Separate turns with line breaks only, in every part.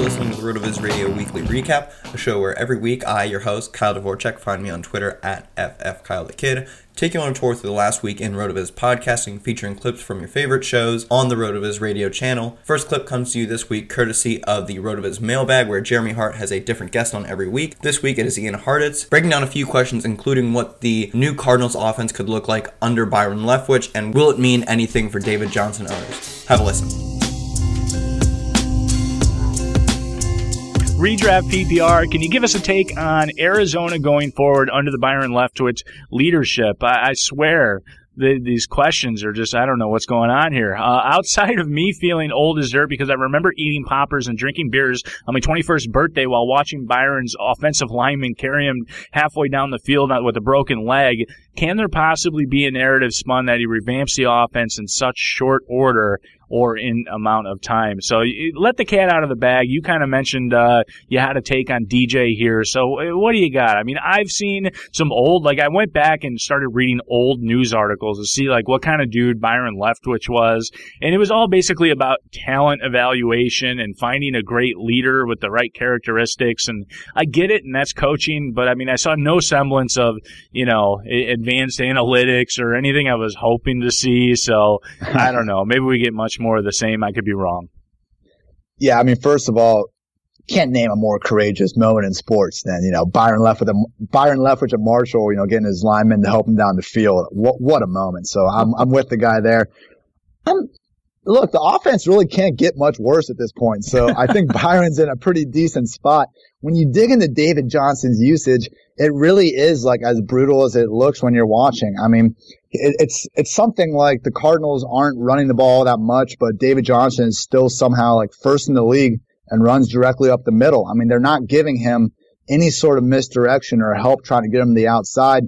Listening to the RotoViz Radio Weekly Recap, a show where every week I, your host, Kyle Dvorchak, find me on Twitter at FFKyleTheKid, take you on a tour through the last week in RotoViz podcasting, featuring clips from your favorite shows on the RotoViz Radio channel. First clip comes to you this week courtesy of the RotoViz mailbag, where Jeremy Hart has a different guest on every week. This week it is Ian Hartitz, breaking down a few questions, including what the new Cardinals offense could look like under Byron Leftwich, and will it mean anything for David Johnson owners? Have a listen.
Redraft PPR. Can you give us a take on Arizona going forward under the Byron Leftwich leadership? I, I swear the, these questions are just I don't know what's going on here. Uh, outside of me feeling old as dirt because I remember eating poppers and drinking beers on my 21st birthday while watching Byron's offensive lineman carry him halfway down the field with a broken leg. Can there possibly be a narrative spun that he revamps the offense in such short order or in amount of time. So let the cat out of the bag. You kind of mentioned uh, you had a take on DJ here. So uh, what do you got? I mean, I've seen some old, like I went back and started reading old news articles to see like what kind of dude Byron Leftwich was, and it was all basically about talent evaluation and finding a great leader with the right characteristics. And I get it, and that's coaching, but I mean, I saw no semblance of you know advanced analytics or anything I was hoping to see. So I don't know. Maybe we get much more of the same. I could be wrong.
Yeah, I mean, first of all, can't name a more courageous moment in sports than you know Byron Leftwich a Byron Leftwich at Marshall, you know, getting his linemen to help him down the field. What what a moment! So I'm I'm with the guy there. I'm, look, the offense really can't get much worse at this point. So I think Byron's in a pretty decent spot. When you dig into David Johnson's usage, it really is like as brutal as it looks when you're watching. I mean, it, it's it's something like the Cardinals aren't running the ball that much, but David Johnson is still somehow like first in the league and runs directly up the middle. I mean, they're not giving him any sort of misdirection or help trying to get him to the outside.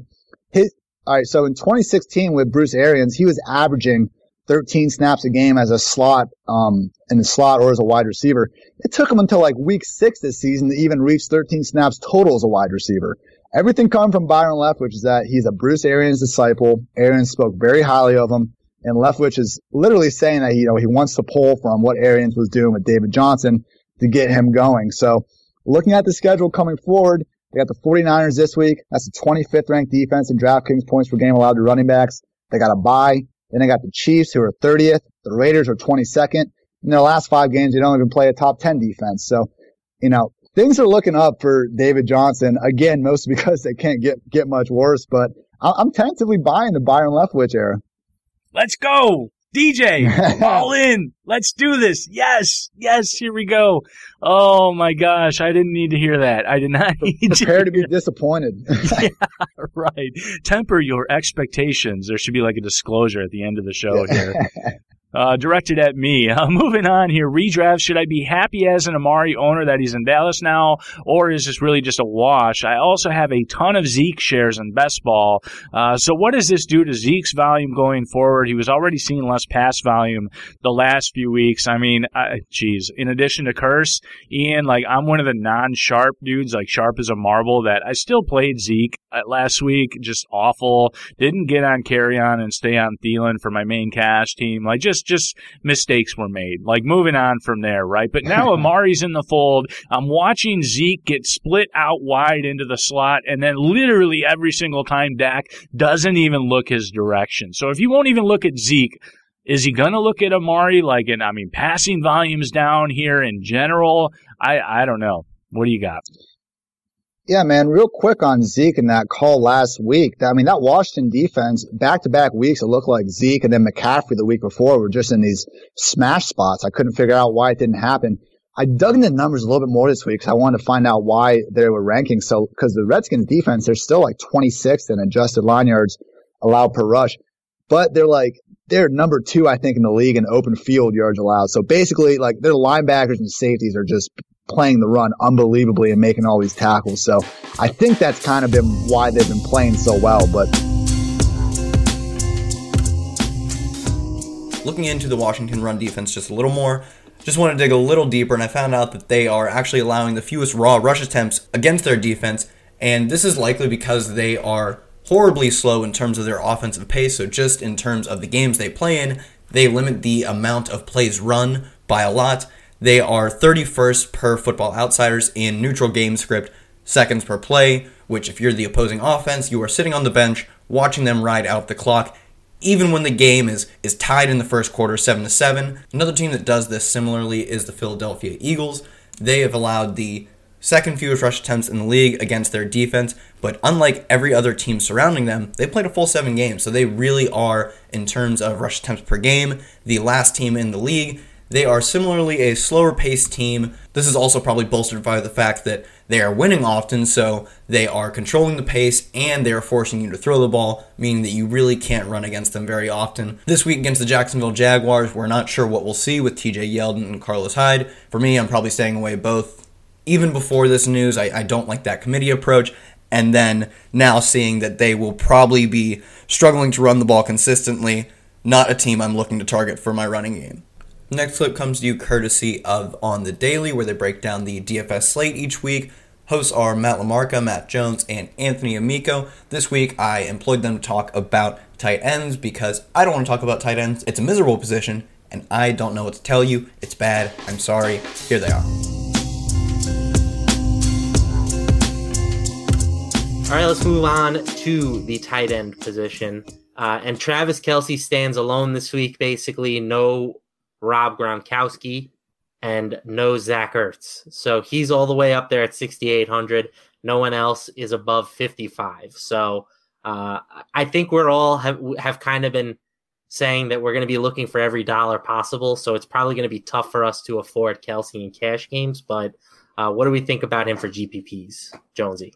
His, all right, so in 2016 with Bruce Arians, he was averaging 13 snaps a game as a slot, um, in the slot or as a wide receiver. It took him until like week six this season to even reach 13 snaps total as a wide receiver. Everything coming from Byron Leftwich is that he's a Bruce Arians disciple. Arians spoke very highly of him. And Leftwich is literally saying that, you know, he wants to pull from what Arians was doing with David Johnson to get him going. So looking at the schedule coming forward, they got the 49ers this week. That's the 25th ranked defense in DraftKings points per game allowed to running backs. They got a bye. Then they got the Chiefs who are 30th. The Raiders are 22nd. In their last five games, they don't even play a top 10 defense. So, you know, things are looking up for David Johnson. Again, mostly because they can't get, get much worse, but I'm tentatively buying the Byron Leftwich era.
Let's go. DJ, all in. Let's do this. Yes, yes, here we go. Oh my gosh, I didn't need to hear that. I did not need
Prepare
to,
to be disappointed.
yeah, right. Temper your expectations. There should be like a disclosure at the end of the show here uh, directed at me. Uh, moving on here, redraft. Should I be happy as an Amari owner that he's in Dallas now, or is this really just a wash? I also have a ton of Zeke shares in best ball. Uh, so what does this do to Zeke's volume going forward? He was already seeing less pass volume the last few weeks. I mean, jeez. In addition to Curse, Ian, like I'm one of the non-sharp dudes, like sharp as a marble, that I still played Zeke uh, last week. Just awful. Didn't get on carry on and stay on Thielen for my main cash team. Like just just mistakes were made. Like moving on from there, right? But now Amari's in the fold. I'm watching Zeke get split out wide into the slot, and then literally every single time Dak doesn't even look his direction. So if you won't even look at Zeke, is he going to look at Amari like, and I mean, passing volumes down here in general? I, I don't know. What do you got?
Yeah, man, real quick on Zeke and that call last week. I mean, that Washington defense, back to back weeks, it looked like Zeke and then McCaffrey the week before were just in these smash spots. I couldn't figure out why it didn't happen. I dug into the numbers a little bit more this week because I wanted to find out why they were ranking. So, because the Redskins defense, they're still like 26th in adjusted line yards allowed per rush, but they're like, they're number two, I think, in the league in open field yards allowed. So basically, like their linebackers and safeties are just playing the run unbelievably and making all these tackles. So I think that's kind of been why they've been playing so well. But
looking into the Washington run defense just a little more, just want to dig a little deeper, and I found out that they are actually allowing the fewest raw rush attempts against their defense, and this is likely because they are horribly slow in terms of their offensive pace. So just in terms of the games they play in, they limit the amount of plays run by a lot. They are 31st per Football Outsiders in neutral game script seconds per play, which, if you're the opposing offense, you are sitting on the bench watching them ride out the clock, even when the game is, is tied in the first quarter 7 to 7. Another team that does this similarly is the Philadelphia Eagles. They have allowed the second fewest rush attempts in the league against their defense, but unlike every other team surrounding them, they played a full seven games, so they really are, in terms of rush attempts per game, the last team in the league. They are similarly a slower paced team. This is also probably bolstered by the fact that they are winning often, so they are controlling the pace and they are forcing you to throw the ball, meaning that you really can't run against them very often. This week against the Jacksonville Jaguars, we're not sure what we'll see with TJ Yeldon and Carlos Hyde. For me, I'm probably staying away both. Even before this news, I, I don't like that committee approach. And then now seeing that they will probably be struggling to run the ball consistently, not a team I'm looking to target for my running game. Next clip comes to you courtesy of On the Daily, where they break down the DFS slate each week. Hosts are Matt LaMarca, Matt Jones, and Anthony Amico. This week, I employed them to talk about tight ends because I don't want to talk about tight ends. It's a miserable position, and I don't know what to tell you. It's bad. I'm sorry. Here they are.
All right, let's move on to the tight end position. Uh, and Travis Kelce stands alone this week, basically. No Rob Gronkowski, and no Zach Ertz. So he's all the way up there at 6,800. No one else is above 55. So uh, I think we're all have, have kind of been saying that we're going to be looking for every dollar possible. So it's probably going to be tough for us to afford Kelce in cash games. But uh, what do we think about him for GPPs, Jonesy?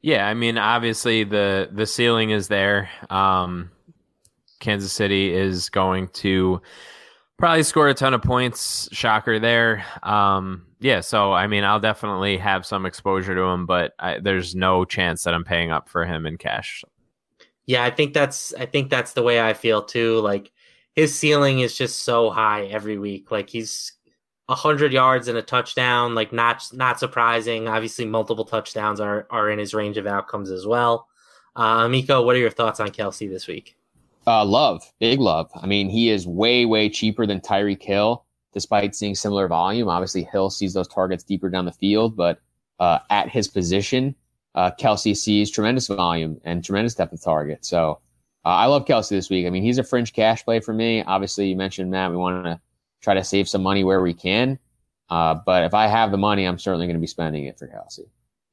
Yeah, I mean, obviously the the ceiling is there. Um, Kansas City is going to probably scored a ton of points. Shocker there. Um, yeah, so I mean, I'll definitely have some exposure to him, but I, there's no chance that I'm paying up for him in cash.
Yeah, I think that's I think that's the way I feel too. Like his ceiling is just so high every week. Like he's hundred yards and a touchdown. Like not not surprising. Obviously, multiple touchdowns are are in his range of outcomes as well. Uh, Amico, what are your thoughts on Kelce this week?
Uh, love, big love. I mean, he is way, way cheaper than Tyreek Hill, despite seeing similar volume. Obviously, Hill sees those targets deeper down the field, but uh, at his position, uh, Kelce sees tremendous volume and tremendous depth of target. So uh, I love Kelce this week. I mean, he's a fringe cash play for me. Obviously, you mentioned Matt. We want to try to save some money where we can. Uh, but if I have the money, I'm certainly going to be spending it for Kelce.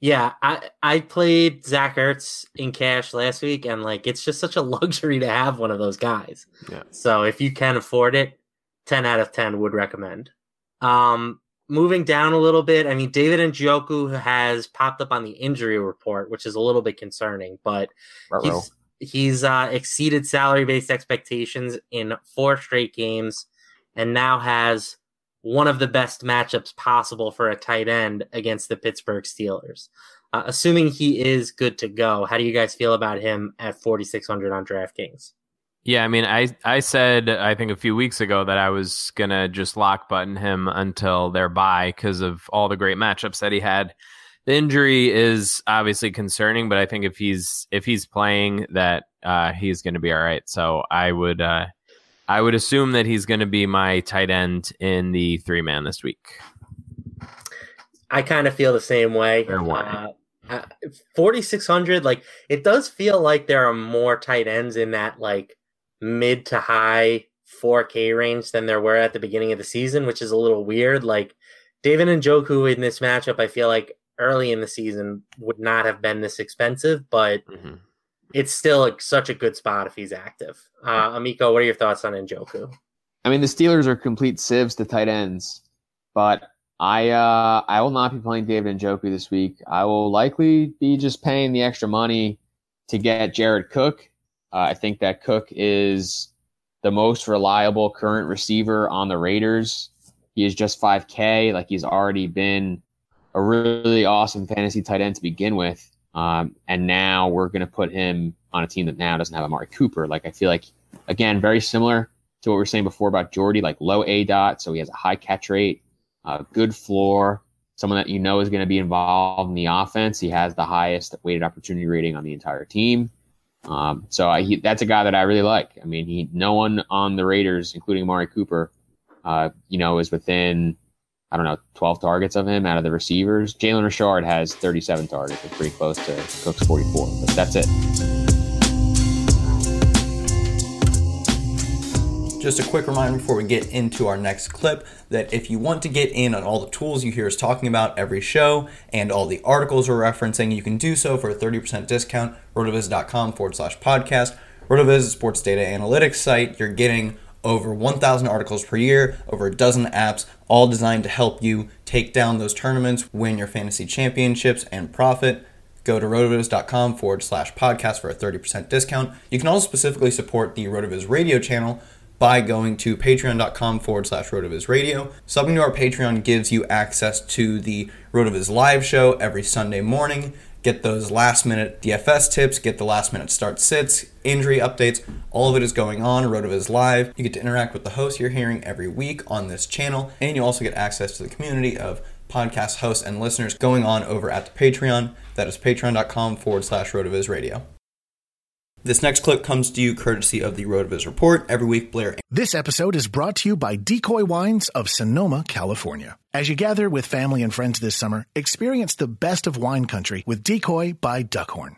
Yeah, I I played Zach Ertz in cash last week, and like it's just such a luxury to have one of those guys.
Yeah.
So if you can afford it, ten out of ten would recommend. Um, moving down a little bit, I mean David Njoku has popped up on the injury report, which is a little bit concerning, but
Ruh-roh.
he's he's uh, exceeded salary based expectations in four straight games, and now has one of the best matchups possible for a tight end against the Pittsburgh Steelers. Uh, assuming he is good to go, how do you guys feel about him at 4,600 on DraftKings?
Yeah, I mean, I I said I think a few weeks ago that I was gonna just lock button him until their bye because of all the great matchups that he had. The injury is obviously concerning, but I think if he's if he's playing, that uh, he's to be all right. So I would uh, I would assume that he's going to be my tight end in the three man this week.
I kind of feel the same way. Uh, uh, 4,600, like it does feel like there are more tight ends in that like mid to high 4K range than there were at the beginning of the season, which is a little weird. Like David Njoku in this matchup, I feel like early in the season would not have been this expensive, but
Mhm.
It's still such a good spot if he's active. Uh, Amico, what are your thoughts on Njoku?
I mean, the Steelers are complete sieves to tight ends, but I uh, I will not be playing David Njoku this week. I will likely be just paying the extra money to get Jared Cook. Uh, I think that Cook is the most reliable current receiver on the Raiders. He is just 5K. Like he's already been a really awesome fantasy tight end to begin with. Um, and now we're going to put him on a team that now doesn't have Amari Cooper. Like I feel like, again, very similar to what we were saying before about Jordy, like low A dot, so he has a high catch rate, uh, good floor, someone that you know is going to be involved in the offense. He has the highest weighted opportunity rating on the entire team. Um, so I, he, that's a guy that I really like. I mean, he no one on the Raiders, including Amari Cooper, uh, you know, is within I don't know 12 targets of him out of the receivers. Jalen Richard has 37 targets, it's pretty close to Cook's 44, but that's it.
Just a quick reminder before we get into our next clip that if you want to get in on all the tools you hear us talking about every show and all the articles we're referencing, you can do so for a 30% discount. Rotoviz.com forward slash podcast. Rotoviz is a sports data analytics site. You're getting over 1,000 articles per year, over a dozen apps, all designed to help you take down those tournaments, win your fantasy championships, and profit. Go to rotoviz.com forward slash podcast for a 30% discount. You can also specifically support the Rotoviz radio channel by going to patreon.com forward slash rotoviz radio. Subbing to our Patreon gives you access to the Rotoviz live show every Sunday morning. Get those last minute DFS tips, get the last minute start sits, injury updates. All of it is going on Rotoviz Live. You get to interact with the hosts you're hearing every week on this channel, and you also get access to the community of podcast hosts and listeners going on over at the Patreon. That is patreon.com forward slash rotoviz radio. This next clip comes to you courtesy of the Rotoviz Report. Every week, Blair
This episode is brought to you by Decoy Wines of Sonoma, California. As you gather with family and friends this summer, experience the best of wine country with Decoy by Duckhorn.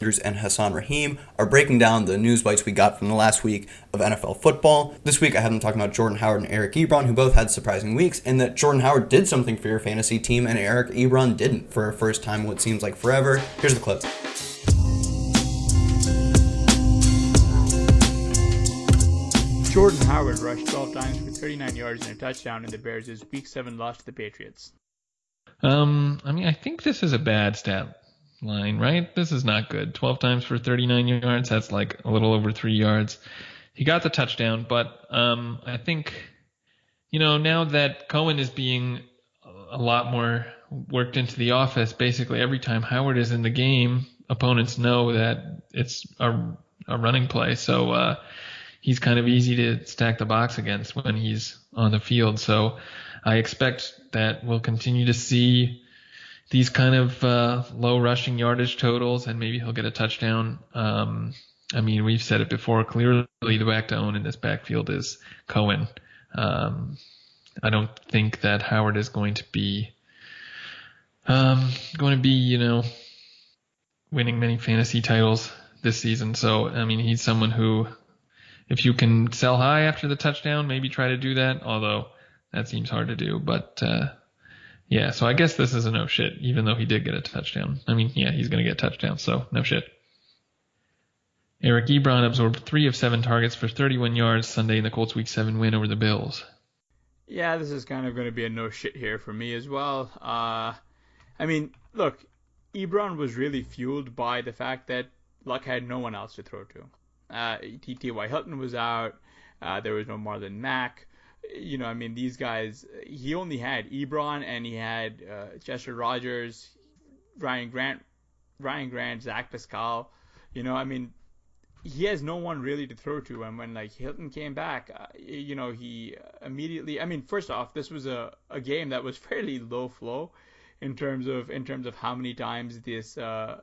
And Hassan Rahim are breaking down the news bites we got from the last week of NFL football. This week I had them talking about Jordan Howard and Eric Ebron, who both had surprising weeks, and that Jordan Howard did something for your fantasy team and Eric Ebron didn't for a first time what seems like forever. Here's the clip.
Jordan Howard rushed 12 times for 39 yards and a touchdown in the Bears' Week 7 loss to the Patriots.
Um, I mean, I think this is a bad stat line, right? This is not good. 12 times for 39 yards. That's like a little over three yards. He got the touchdown, but um, I think, you know, now that Cohen is being a lot more worked into the office, basically every time Howard is in the game, opponents know that it's a, a running play. So uh, he's kind of easy to stack the box against when he's on the field. So I expect that we'll continue to see these kind of uh, low rushing yardage totals, and maybe he'll get a touchdown. Um, I mean, we've said it before. Clearly, the back to own in this backfield is Cohen. Um, I don't think that Howard is going to be um, going to be, you know, winning many fantasy titles this season. So, I mean, he's someone who, if you can sell high after the touchdown, maybe try to do that. Although that seems hard to do, but uh, yeah, so I guess this is a no shit, even though he did get a touchdown. I mean, yeah, he's going to get a touchdown, so no shit. Eric Ebron absorbed three of seven targets for 31 yards Sunday in the Colts' Week 7 win over the Bills.
Yeah, this is kind of going to be a no shit here for me as well. Uh, I mean, look, Ebron was really fueled by the fact that Luck had no one else to throw to. Uh, T.T.Y. Hilton was out. Uh, there was no Marlon Mack you know, I mean, these guys, he only had Ebron and he had uh, Chester Rogers, Ryan Grant, Ryan Grant, Zach Pascal. You know, I mean, he has no one really to throw to. And when like Hilton came back, uh, you know, he immediately. I mean, first off, this was a, a game that was fairly low flow in terms of in terms of how many times this uh,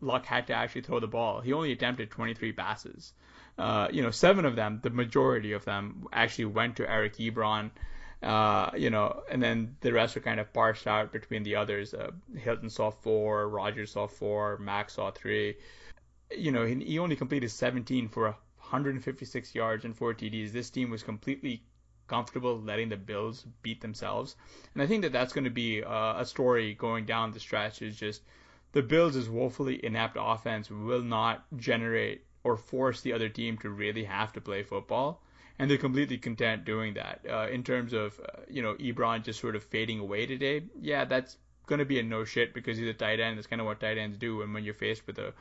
Luck had to actually throw the ball. He only attempted 23 passes uh, you know, seven of them, the majority of them actually went to Eric Ebron. Uh, you know, and then the rest were kind of parsed out between the others. Uh, Hilton saw four, Rogers saw four, Mack saw three. You know, he, only completed 17 for 156 yards and four TDs. This team was completely comfortable letting the Bills beat themselves, and I think that that's going to be uh, a story going down the stretch. Is just the Bills' woefully inept offense will not generate or force the other team to really have to play football. And they're completely content doing that. Uh, in terms of, uh, you know, Ebron just sort of fading away today, yeah, that's going to be a no shit because he's a tight end. That's kind of what tight ends do. And when you're faced with a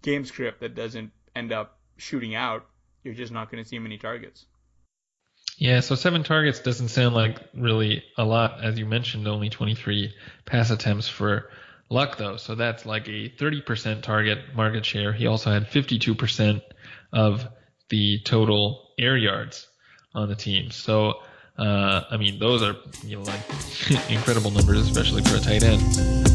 game script that doesn't end up shooting out, you're just not going to see many targets.
Yeah, so seven targets doesn't sound like really a lot. As you mentioned, only 23 pass attempts for Luck, though, so that's like a 30% target market share. He also had 52% of the total air yards on the team. So, uh, I mean, those are you know, like incredible numbers, especially for a tight end.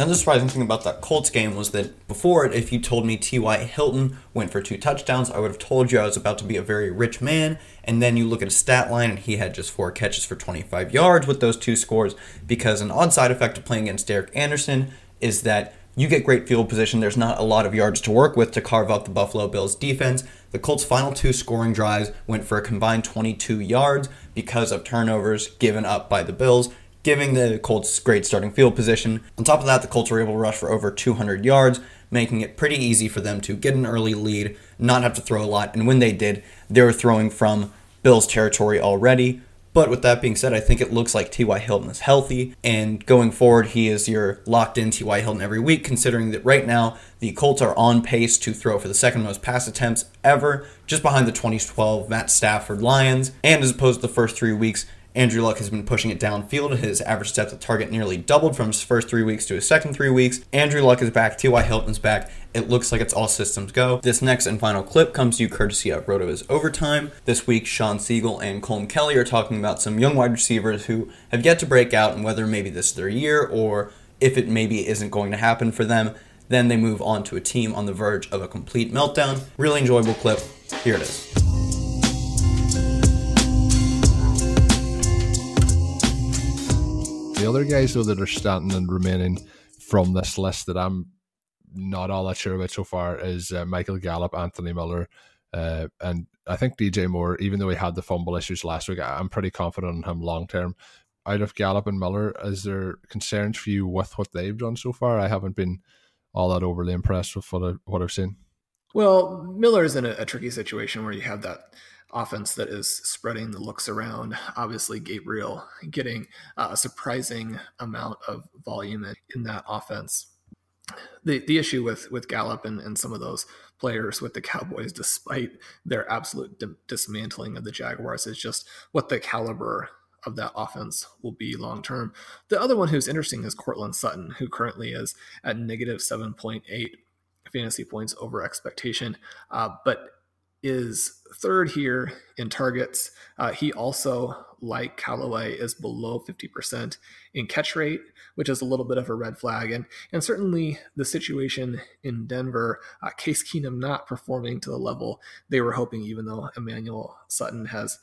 Another surprising thing about that Colts game was that before it, if you told me T.Y. Hilton went for two touchdowns, I would have told you I was about to be a very rich man. And then you look at his stat line, and he had just four catches for 25 yards with those two scores. Because an odd side effect of playing against Derek Anderson is that you get great field position. There's not a lot of yards to work with to carve out the Buffalo Bills defense. The Colts' final two scoring drives went for a combined 22 yards because of turnovers given up by the Bills giving the Colts great starting field position. On top of that, the Colts were able to rush for over 200 yards, making it pretty easy for them to get an early lead, not have to throw a lot, and when they did, they were throwing from Bills territory already. But with that being said, I think it looks like T.Y. Hilton is healthy, and going forward, he is your locked in T.Y. Hilton every week, considering that right now the Colts are on pace to throw for the second most pass attempts ever, just behind the 2012 Matt Stafford Lions. And as opposed to the first three weeks, Andrew Luck has been pushing it downfield. His average step to target nearly doubled from his first three weeks to his second three weeks. Andrew Luck is back. T.Y. Hilton's back. It looks like it's all systems go. This next and final clip comes to you courtesy of RotoViz Overtime. This week, Sean Siegel and Colm Kelly are talking about some young wide receivers who have yet to break out and whether maybe this is their year or if it maybe isn't going to happen for them. Then they move on to a team on the verge of a complete meltdown. Really enjoyable clip. Here it is.
The other guys though that are standing and remaining from this list that I'm not all that sure about so far is uh, Michael Gallup, Anthony Miller, uh, and I think DJ Moore. Even though he had the fumble issues last week, I'm pretty confident in him long term. Out of Gallup and Miller, is there concerns for you with what they've done so far? I haven't been all that overly impressed with what I, what I've seen.
Well, Miller is in a, a tricky situation where you have that offense that is spreading the looks around. Obviously, Gabriel getting a surprising amount of volume in, in that offense. The the issue with with Gallup and, and some of those players with the Cowboys, despite their absolute di- dismantling of the Jaguars, is just what the caliber of that offense will be long term. The other one who's interesting is Courtland Sutton, who currently is at negative 7.8 fantasy points over expectation, uh, but is third here in targets. Uh, he also, like Callaway, is below 50% in catch rate, which is a little bit of a red flag. And, and certainly the situation in Denver, uh, Case Keenum not performing to the level they were hoping, even though Emmanuel Sutton has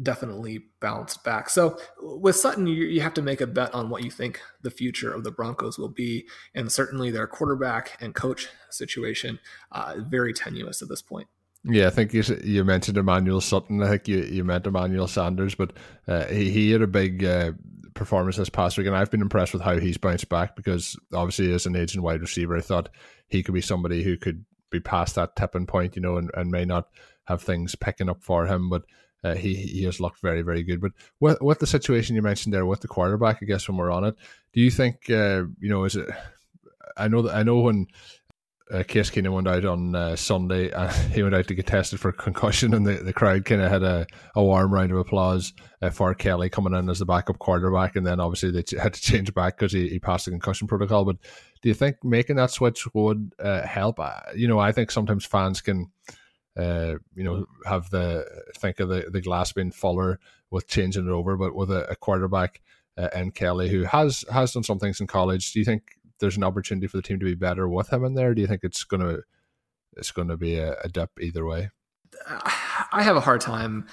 definitely bounced back. So with Sutton, you, you, have to make a bet on what you think the future of the Broncos will be, and certainly their quarterback and coach situation uh, very tenuous at this point.
Yeah, I think you you mentioned Emmanuel Sutton. I think you, you meant Emmanuel Sanders, but uh, he he had a big uh, performance this past week, and I've been impressed with how he's bounced back because obviously as an aging wide receiver, I thought he could be somebody who could be past that tipping point, you know, and, and may not have things picking up for him, but uh, he he has looked very very good. But with with the situation you mentioned there with the quarterback, I guess when we're on it, do you think uh, you know is it? I know that I know when uh, Case Keenum went out on uh, Sunday. Uh, he went out to get tested for concussion, and the, the crowd kind of had a, a warm round of applause uh, for Kelly coming in as the backup quarterback. And then obviously they had to change back because he, he passed the concussion protocol. But do you think making that switch would uh, help? you know, I think sometimes fans can uh, you know, have the think of the, the glass being fuller with changing it over, but with a, a quarterback uh, and Kelly who has has done some things in college. Do you think there's an opportunity for the team to be better with him in there? Do you think it's gonna it's gonna be a, a dip either way?
I have a hard time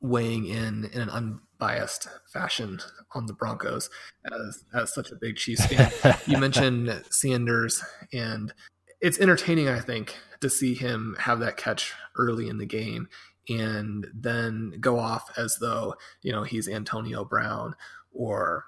weighing in in an unbiased fashion on the Broncos as as such a big Chiefs fan. you mentioned Sanders, and it's entertaining, I think, to see him have that catch early in the game and then go off as though you know he's Antonio Brown or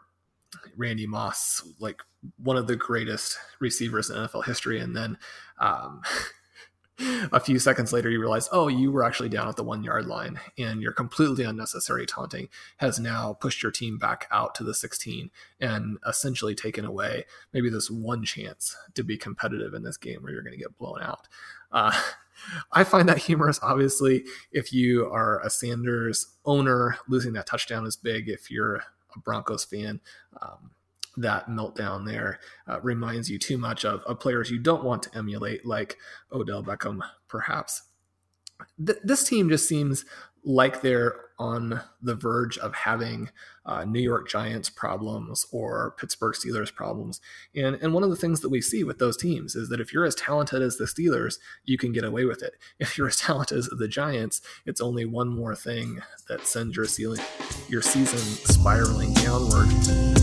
Randy Moss, like one of the greatest receivers in NFL history, and then um, a few seconds later you realize, oh, you were actually down at the one yard line, and your completely unnecessary taunting has now pushed your team back out to the 16 and essentially taken away maybe this one chance to be competitive in this game where you're going to get blown out. Uh, I find that humorous. Obviously, if you are a Sanders owner, losing that touchdown is big. If you're a Broncos fan, um, that meltdown there uh, reminds you too much of, of players you don't want to emulate, like Odell Beckham, perhaps. Th- this team just seems like they're on the verge of having uh, New York Giants problems or Pittsburgh Steelers problems. And, and one of the things that we see with those teams is that if you're as talented as the Steelers, you can get away with it. If you're as talented as the Giants, it's only one more thing that sends your, ceiling, your season spiraling downward.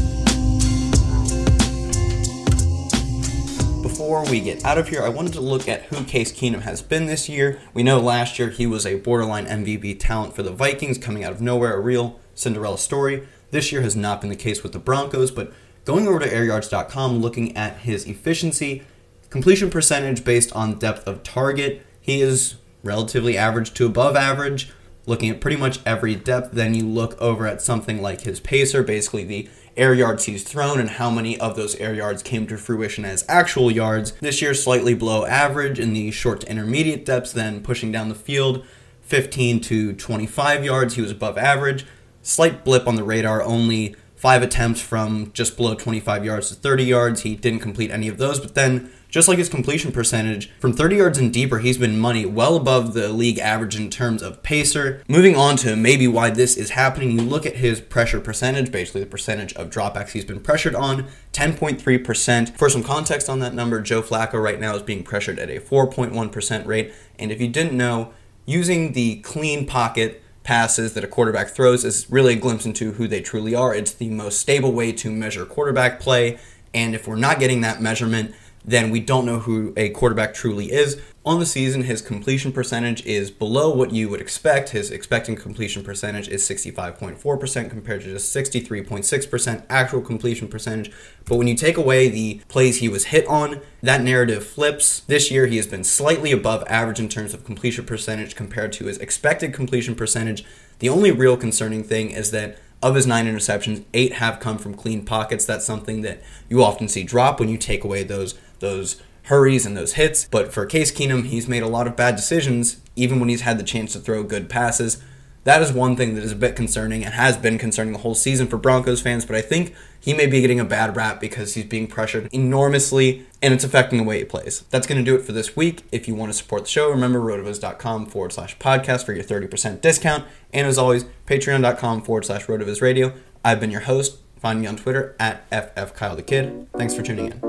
Before we get out of here, I wanted to look at who Case Keenum has been this year. We know last year he was a borderline MVP talent for the Vikings, coming out of nowhere, a real Cinderella story. This year has not been the case with the Broncos, but going over to airyards.com, looking at his efficiency, completion percentage based on depth of target, he is relatively average to above average. Looking at pretty much every depth, then you look over at something like his PACR, basically the air yards he's thrown and how many of those air yards came to fruition as actual yards. This year, slightly below average in the short to intermediate depths, then pushing down the field 15 to 25 yards, he was above average. Slight blip on the radar, only five attempts from just below 25 yards to 30 yards. He didn't complete any of those, but then just like his completion percentage, from 30 yards and deeper, he's been money well above the league average in terms of PACR. Moving on to maybe why this is happening, you look at his pressure percentage, basically the percentage of dropbacks he's been pressured on, 10.3%. For some context on that number, Joe Flacco right now is being pressured at a 4.1% rate. And if you didn't know, using the clean pocket passes that a quarterback throws is really a glimpse into who they truly are. It's the most stable way to measure quarterback play. And if we're not getting that measurement, then we don't know who a quarterback truly is. On the season, his completion percentage is below what you would expect. His expecting completion percentage is 65.4% compared to just 63.6% actual completion percentage. But when you take away the plays he was hit on, that narrative flips. This year, he has been slightly above average in terms of completion percentage compared to his expected completion percentage. The only real concerning thing is that of his nine interceptions, eight have come from clean pockets. That's something that you often see drop when you take away those those hurries and those hits. But for Case Keenum, he's made a lot of bad decisions, even when he's had the chance to throw good passes. That is one thing that is a bit concerning and has been concerning the whole season for Broncos fans, but I think he may be getting a bad rap because he's being pressured enormously and it's affecting the way he plays. That's going to do it for this week. If you want to support the show, remember rotoviz.com forward slash podcast for your 30% discount. And as always, patreon.com forward slash rotoviz radio. I've been your host. Find me on Twitter at FFKyleTheKid. Thanks for tuning in.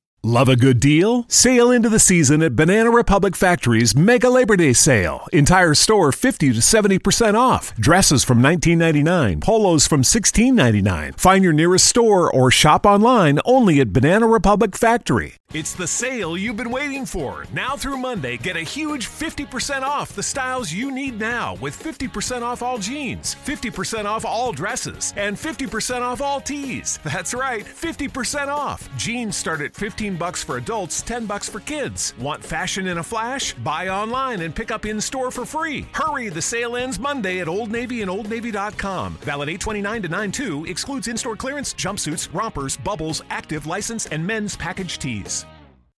Love a good deal? Sail into the season at Banana Republic Factory's Mega Labor Day Sale. Entire store 50 to 70% off. Dresses from $19.99, polos from $16.99. Find your nearest store or shop online only at Banana Republic Factory. It's the sale you've been waiting for. Now through Monday, get a huge 50% off the styles you need now with 50% off all jeans, 50% off all dresses, and 50% off all tees. That's right, 50% off. Jeans start at 15 bucks for adults, 10 bucks for kids. Want fashion in a flash? Buy online and pick up in store for free. Hurry, the sale ends Monday at Old Navy and OldNavy.com. Valid 829 to 92 excludes in-store clearance, jumpsuits, rompers, bubbles, active, license, and men's package tees.